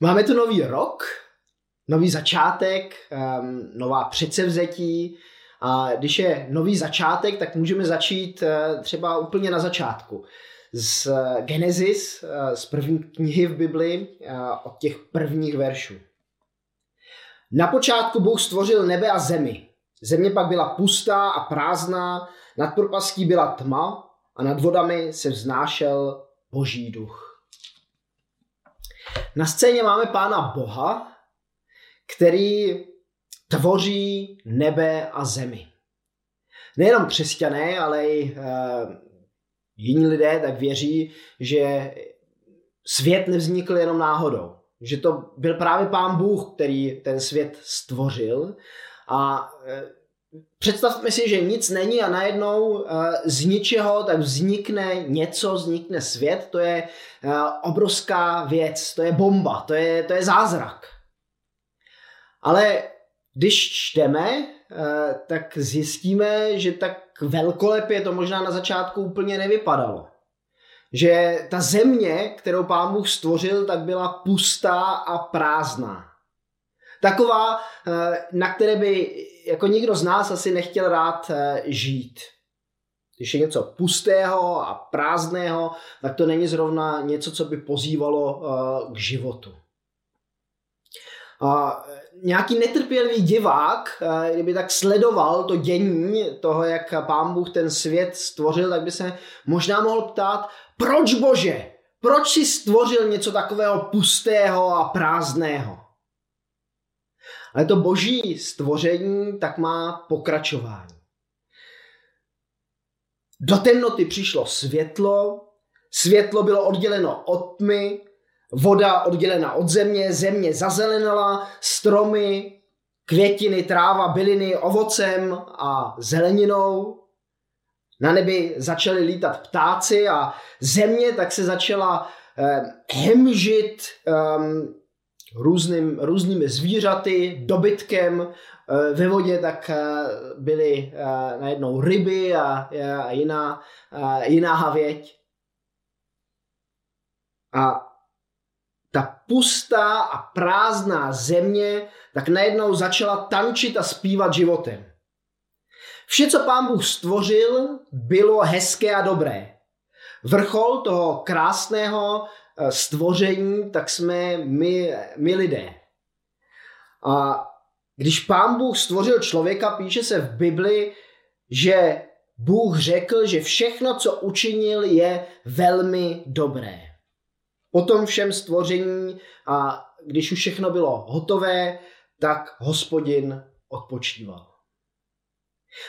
Máme tu nový rok, nový začátek, um, nová předsevzetí. A když je nový začátek, tak můžeme začít uh, třeba úplně na začátku. Z Genesis, uh, z první knihy v Bibli, uh, od těch prvních veršů. Na počátku Bůh stvořil nebe a zemi. Země pak byla pustá a prázdná, nad propastí byla tma a nad vodami se vznášel boží duch. Na scéně máme pána Boha, který tvoří nebe a zemi. Nejenom křesťané, ale i uh, jiní lidé tak věří, že svět nevznikl jenom náhodou. Že to byl právě pán Bůh, který ten svět stvořil. A uh, představme si, že nic není a najednou uh, z ničeho tak vznikne něco, vznikne svět. To je uh, obrovská věc, to je bomba, to je, to je zázrak. Ale když čteme, uh, tak zjistíme, že tak velkolepě to možná na začátku úplně nevypadalo. Že ta země, kterou pán Bůh stvořil, tak byla pustá a prázdná. Taková, na které by jako nikdo z nás asi nechtěl rád eh, žít. Když je něco pustého a prázdného, tak to není zrovna něco, co by pozývalo eh, k životu. A nějaký netrpělivý divák, eh, kdyby tak sledoval to dění toho, jak pán Bůh ten svět stvořil, tak by se možná mohl ptát, proč bože, proč si stvořil něco takového pustého a prázdného? Ale to boží stvoření tak má pokračování. Do temnoty přišlo světlo, světlo bylo odděleno od tmy, voda oddělena od země, země zazelenala, stromy, květiny, tráva, byliny ovocem a zeleninou. Na nebi začaly lítat ptáci a země tak se začala eh, hemžit eh, různým, různými zvířaty, dobytkem. Eh, ve vodě tak eh, byly eh, najednou ryby a, jiná, jiná havěť. A ta pustá a prázdná země tak najednou začala tančit a zpívat životem. Vše, co pán Bůh stvořil, bylo hezké a dobré. Vrchol toho krásného stvoření, tak jsme my, my lidé. A když pán Bůh stvořil člověka, píše se v Bibli, že Bůh řekl, že všechno, co učinil, je velmi dobré. Po tom všem stvoření a když už všechno bylo hotové, tak hospodin odpočíval.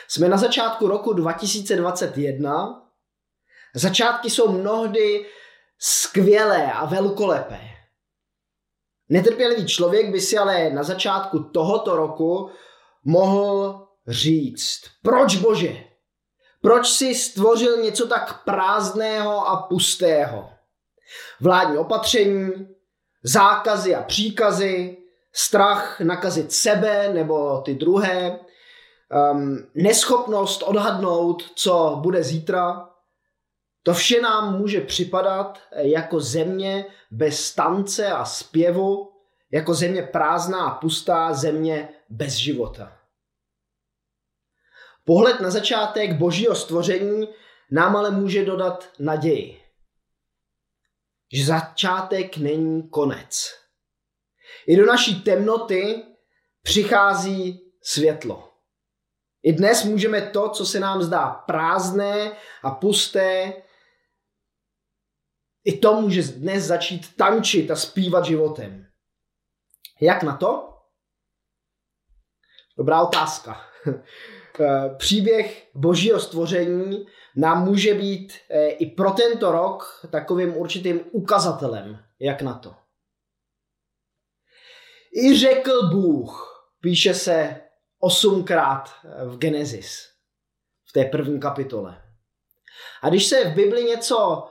Jsme na začátku roku 2021. Začátky jsou mnohdy skvělé a velkolepé. Netrpělivý člověk by si ale na začátku tohoto roku mohl říct, proč bože, proč si stvořil něco tak prázdného a pustého? Vládní opatření, zákazy a příkazy, strach nakazit sebe nebo ty druhé, um, neschopnost odhadnout, co bude zítra, to vše nám může připadat jako země bez tance a zpěvu, jako země prázdná a pustá, země bez života. Pohled na začátek božího stvoření nám ale může dodat naději. Že začátek není konec. I do naší temnoty přichází světlo. I dnes můžeme to, co se nám zdá prázdné a pusté, i to může dnes začít tančit a zpívat životem. Jak na to? Dobrá otázka. Eh, příběh božího stvoření nám může být eh, i pro tento rok takovým určitým ukazatelem, jak na to. I řekl Bůh, píše se osmkrát v Genesis, v té první kapitole. A když se v Bibli něco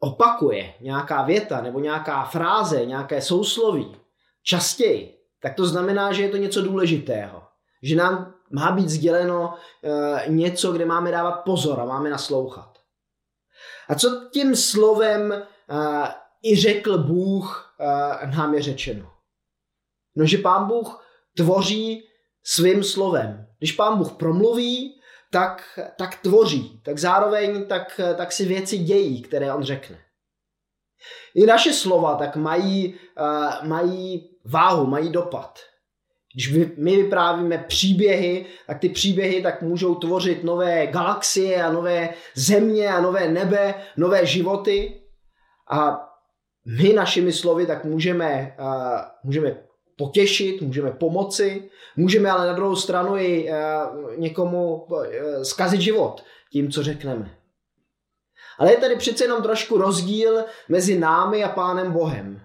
opakuje nějaká věta nebo nějaká fráze, nějaké sousloví častěji, tak to znamená, že je to něco důležitého. Že nám má být sděleno e, něco, kde máme dávat pozor a máme naslouchat. A co tím slovem e, i řekl Bůh uh, nám je řečeno? No, že pán Bůh tvoří svým slovem. Když pán Bůh promluví, tak, tak tvoří, tak zároveň tak, tak si věci dějí, které on řekne. I naše slova tak mají, uh, mají váhu, mají dopad. Když my vyprávíme příběhy, tak ty příběhy tak můžou tvořit nové galaxie a nové země a nové nebe, nové životy. A my našimi slovy tak můžeme, uh, můžeme potěšit, můžeme pomoci, můžeme ale na druhou stranu i uh, někomu uh, zkazit život tím, co řekneme. Ale je tady přece jenom trošku rozdíl mezi námi a Pánem Bohem.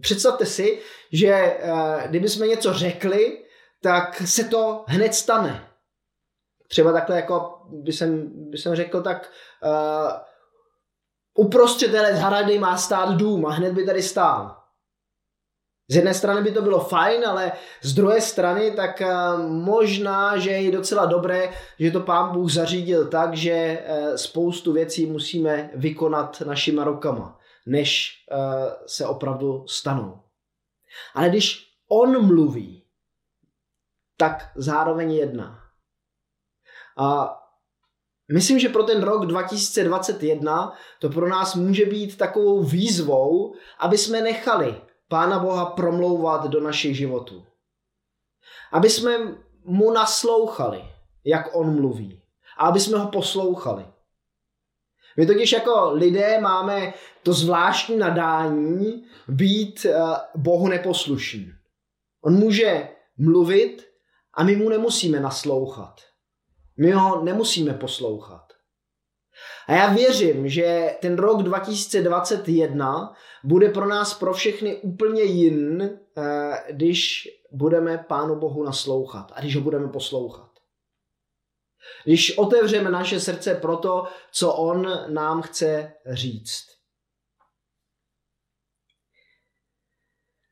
Představte si, že uh, kdyby jsme něco řekli, tak se to hned stane. Třeba takhle, jako by jsem, by jsem řekl, tak uh, uprostřed téhle zahrady má stát dům a hned by tady stál. Z jedné strany by to bylo fajn, ale z druhé strany tak možná, že je docela dobré, že to pán Bůh zařídil tak, že spoustu věcí musíme vykonat našima rukama, než se opravdu stanou. Ale když on mluví, tak zároveň jedná. A myslím, že pro ten rok 2021 to pro nás může být takovou výzvou, aby jsme nechali Pána Boha promlouvat do našich životů. Aby jsme mu naslouchali, jak on mluví. A aby jsme ho poslouchali. My totiž jako lidé máme to zvláštní nadání být eh, Bohu neposlušný. On může mluvit a my mu nemusíme naslouchat. My ho nemusíme poslouchat. A já věřím, že ten rok 2021 bude pro nás pro všechny úplně jin, eh, když budeme Pánu Bohu naslouchat a když ho budeme poslouchat. Když otevřeme naše srdce pro to, co On nám chce říct.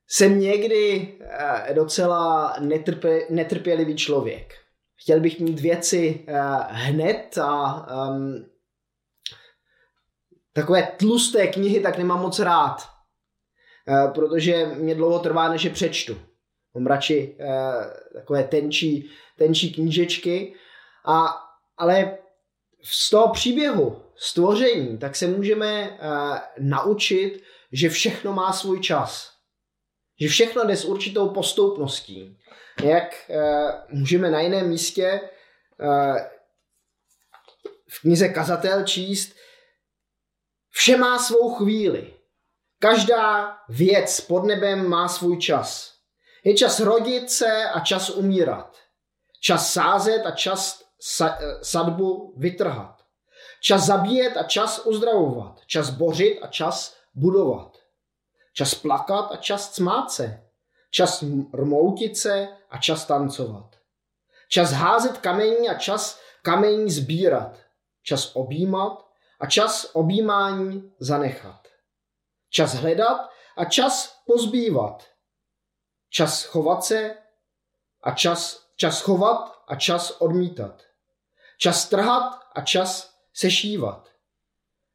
Jsem někdy eh, docela netrpe, netrpělivý člověk. Chtěl bych mít věci eh, hned a um, takové tlusté knihy tak nemám moc rád, eh, protože mě dlouho trvá, než je přečtu. Mám radši uh, takové tenčí, tenčí knížečky, a, ale z toho příběhu stvoření, tak se můžeme uh, naučit, že všechno má svůj čas. Že všechno jde s určitou postoupností. Jak můžeme na jiném místě v knize Kazatel číst, Vše má svou chvíli. Každá věc pod nebem má svůj čas. Je čas rodit se a čas umírat. Čas sázet a čas sa- eh, sadbu vytrhat. Čas zabíjet a čas uzdravovat. Čas bořit a čas budovat. Čas plakat a čas cmát se. Čas rmoutit se a čas tancovat. Čas házet kamení a čas kamení sbírat. Čas objímat a čas objímání zanechat. Čas hledat a čas pozbývat. Čas chovat se a čas, čas chovat a čas odmítat. Čas trhat a čas sešívat.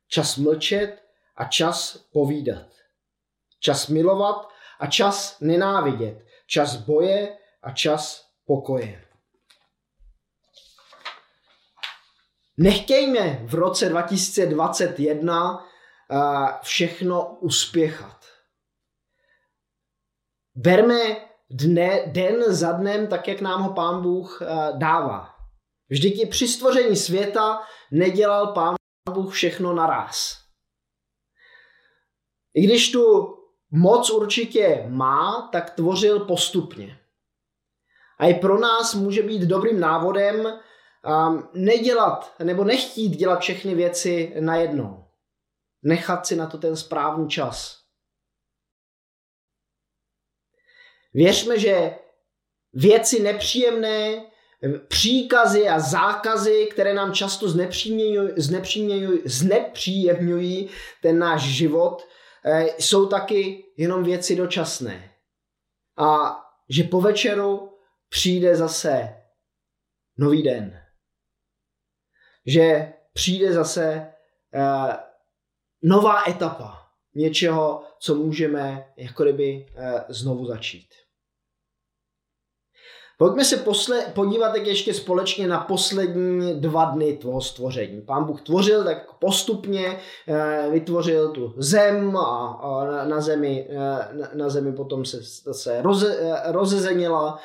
Čas mlčet a čas povídat. Čas milovat a čas nenávidět. Čas boje a čas pokoje. Nechtějme v roce 2021 eh, všechno uspěchat. Berme dne, den za dnem tak, jak nám ho Pán Bůh eh, dává. Vždyť i při stvoření světa nedělal Pán Bůh všechno naraz. I když tu moc určitě má, tak tvořil postupně. A i pro nás může být dobrým návodem, um, nedělat nebo nechtít dělat všechny věci najednou. Nechat si na to ten správný čas. Věřme, že věci nepříjemné, příkazy a zákazy, které nám často znepříjemňují, ten náš život, eh, jsou taky jenom věci dočasné. A že po večeru přijde zase nový den že přijde zase uh, nová etapa, něčeho, co můžeme jako kdyby znovu začít. Pojďme se posle, podívat tak ještě společně na poslední dva dny toho stvoření. Pán Bůh tvořil tak postupně, eh, vytvořil tu zem a, na, zemi, eh, na, zemi potom se, se roze, eh, rozezenila,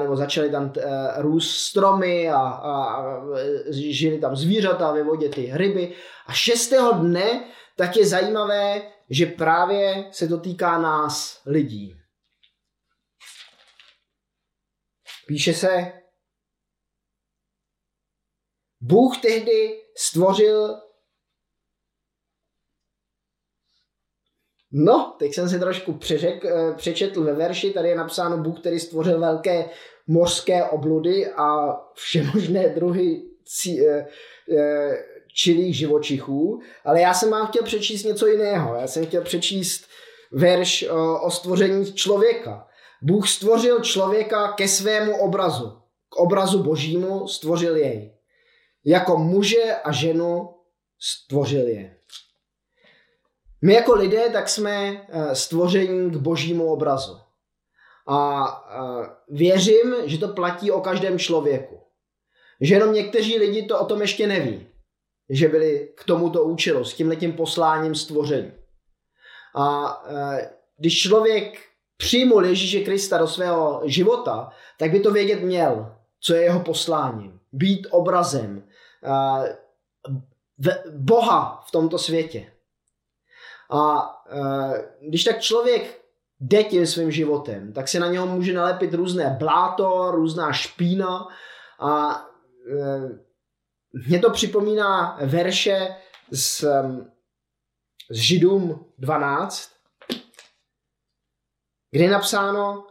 nebo začaly tam růst stromy a, a, a žili tam zvířata, ve vodě ty ryby. A šestého dne tak je zajímavé, že právě se to týká nás lidí. Píše se, Bůh tehdy stvořil No, teď jsem si trošku přeřek, eh, přečetl ve verši, tady je napsáno Bůh, který stvořil velké mořské obludy a všemožné druhy cí, e, e, čilých živočichů, ale já jsem vám chtěl přečíst něco jiného. Já jsem chtěl přečíst verš o, o stvoření člověka. Bůh stvořil člověka ke svému obrazu. K obrazu božímu stvořil jej. Jako muže a ženu stvořil je. My jako lidé tak jsme eh, stvoření k božímu obrazu. A eh, věřím, že to platí o každém člověku. Že jenom někteří lidi to o tom ještě neví. Že byli k tomuto účelu, s tímhletím posláním stvoření. A eh, když člověk přijmul Ježíše Krista do svého života, tak by to vědět měl, co je jeho posláním. Být obrazem uh, Boha v tomto světě. A uh, když tak člověk jde tím svým životem, tak se na něho může nalepit různé bláto, různá špína a uh, mě to připomíná verše z, z Židům 12, kde je napsáno,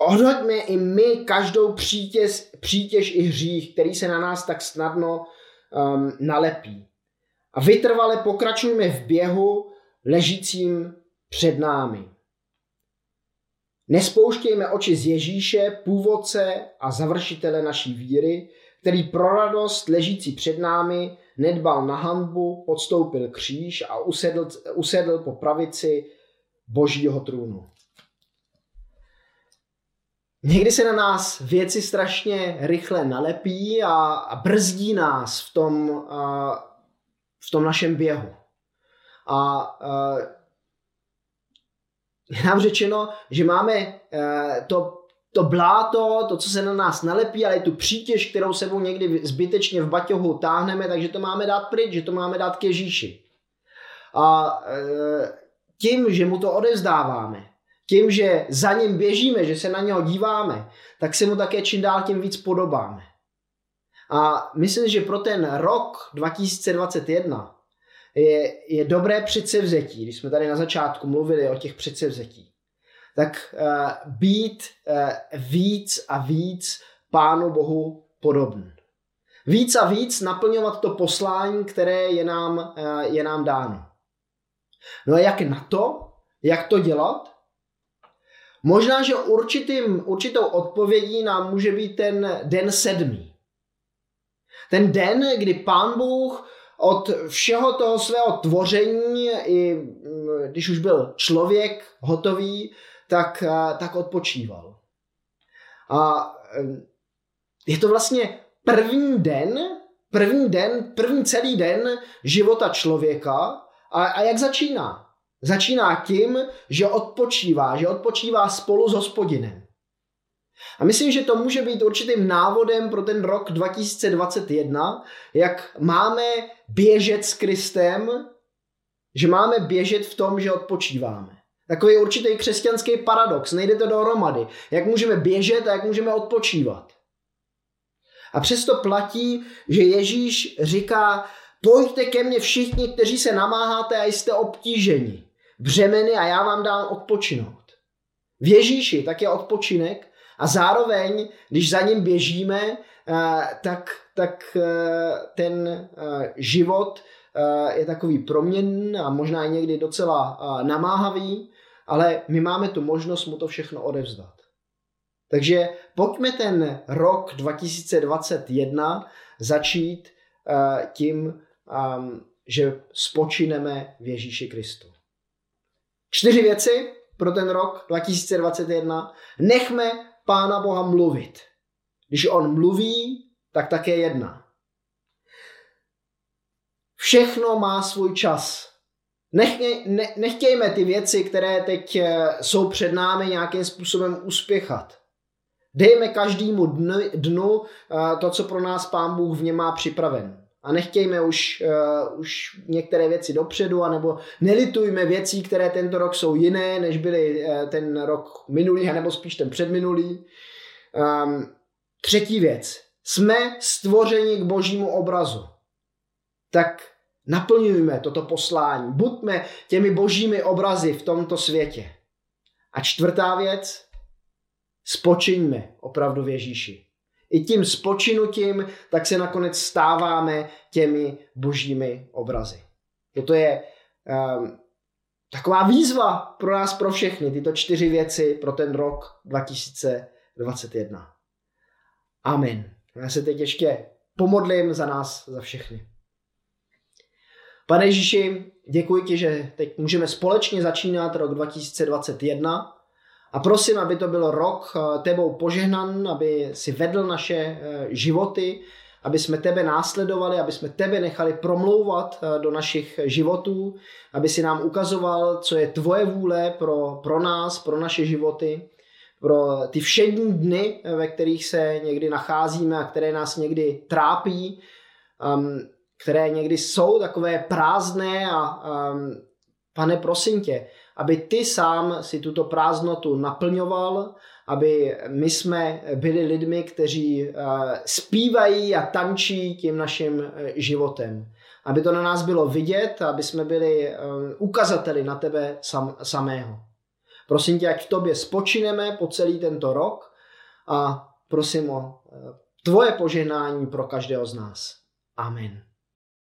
Odhoďme i my každou přítěž, přítěž i hřích, který se na nás tak snadno um, nalepí. A vytrvale pokračujme v běhu ležícím před námi. Nespouštějme oči z Ježíše, původce a završitele naší víry, který pro radost ležící před námi nedbal na hanbu, podstoupil kříž a usedl, usedl po pravici božího trůnu. Někdy se na nás věci strašně rychle nalepí a, a brzdí nás v tom, a, v tom našem běhu. A, a je nám řečeno, že máme e, to, to bláto, to, co se na nás nalepí, ale i tu přítěž, kterou sebou někdy zbytečně v baťohu táhneme, takže to máme dát pryč, že to máme dát k Ježíši. A e, tím, že mu to odevzdáváme, tím, že za ním běžíme, že se na něho díváme, tak se mu také čím dál tím víc podobáme. A myslím, že pro ten rok 2021 je, je dobré předsevzetí, když jsme tady na začátku mluvili o těch předsevzetí, tak uh, být uh, víc a víc Pánu Bohu podobný. Víc a víc naplňovat to poslání, které je nám, uh, je nám dáno. No a jak na to? Jak to dělat? Možná, že určitým, určitou odpovědí nám může být ten den sedmý. Ten den, kdy pán Bůh od všeho toho svého tvoření, i mm, když už byl člověk hotový, tak, tak odpočíval. A je to vlastně první den, první den, první celý den života člověka, a, a jak začíná? Začíná tím, že odpočívá, že odpočívá spolu s hospodinem. A myslím, že to může být určitým návodem pro ten rok 2021, jak máme běžet s Kristem, že máme běžet v tom, že odpočíváme. Takový určitý křesťanský paradox, nejde to dohromady. Jak můžeme běžet a jak můžeme odpočívat. A přesto platí, že Ježíš říká, Pojďte ke mně všichni, kteří se namáháte a jste obtíženi. Břemeny a já vám dám odpočinout. V Ježíši tak je odpočinek a zároveň, když za ním běžíme, eh, tak, tak eh, ten eh, život je takový proměnný a možná i někdy docela namáhavý, ale my máme tu možnost mu to všechno odevzdat. Takže pojďme ten rok 2021 začít tím, um, že spočineme v Ježíši Kristu. Čtyři věci pro ten rok 2021. Nechme Pána Boha mluvit. Když on mluví, tak také jedná. Všechno má svůj čas. Nechně, ne, nechtějme ty věci, které teď eh, jsou před námi nějakým způsobem uspěchat. Dejme každému dnu, dnu eh, to, co pro nás Pán Bůh v něm má připraven. A nechtějme už, uh, už některé věci dopředu, anebo nelitujme věcí, které tento rok jsou jiné, než byly uh, ten rok minulý, nebo spíš ten předminulý. Um, třetí věc. Jsme stvořeni k božímu obrazu. Tak naplňujme toto poslání. Buďme těmi božími obrazy v tomto světě. A čtvrtá věc. Spočiňme opravdu v Ježíši i tím spočinutím, tak se nakonec stáváme těmi božími obrazy. Toto je um, taková výzva pro nás, pro všechny, tyto čtyři věci pro ten rok 2021. Amen. Já se teď ještě pomodlím za nás, za všechny. Pane Ježíši, děkuji ti, že teď můžeme společně začínat rok 2021 a prosím, aby to byl rok eh, tebou požehnan, aby si vedl naše eh, životy, aby jsme tebe následovali, aby jsme tebe nechali promlouvat eh, do našich životů, aby si nám ukazoval, co je tvoje vůle pro, pro nás, pro naše životy, pro ty všední dny, ve kterých se někdy nacházíme a které nás někdy trápí, um, které někdy jsou takové prázdné a um, pane, prosím tě, aby ty sám si tuto prázdnotu naplňoval, aby my jsme byli lidmi, kteří eh, zpívají a tančí tím naším eh, životem. Aby to na nás bylo vidět, aby jsme byli eh, ukazateli na tebe sam, samého. Prosím tě, ať v tobě spočineme po celý tento rok a prosím o tvoje požehnání pro každého z nás. Amen.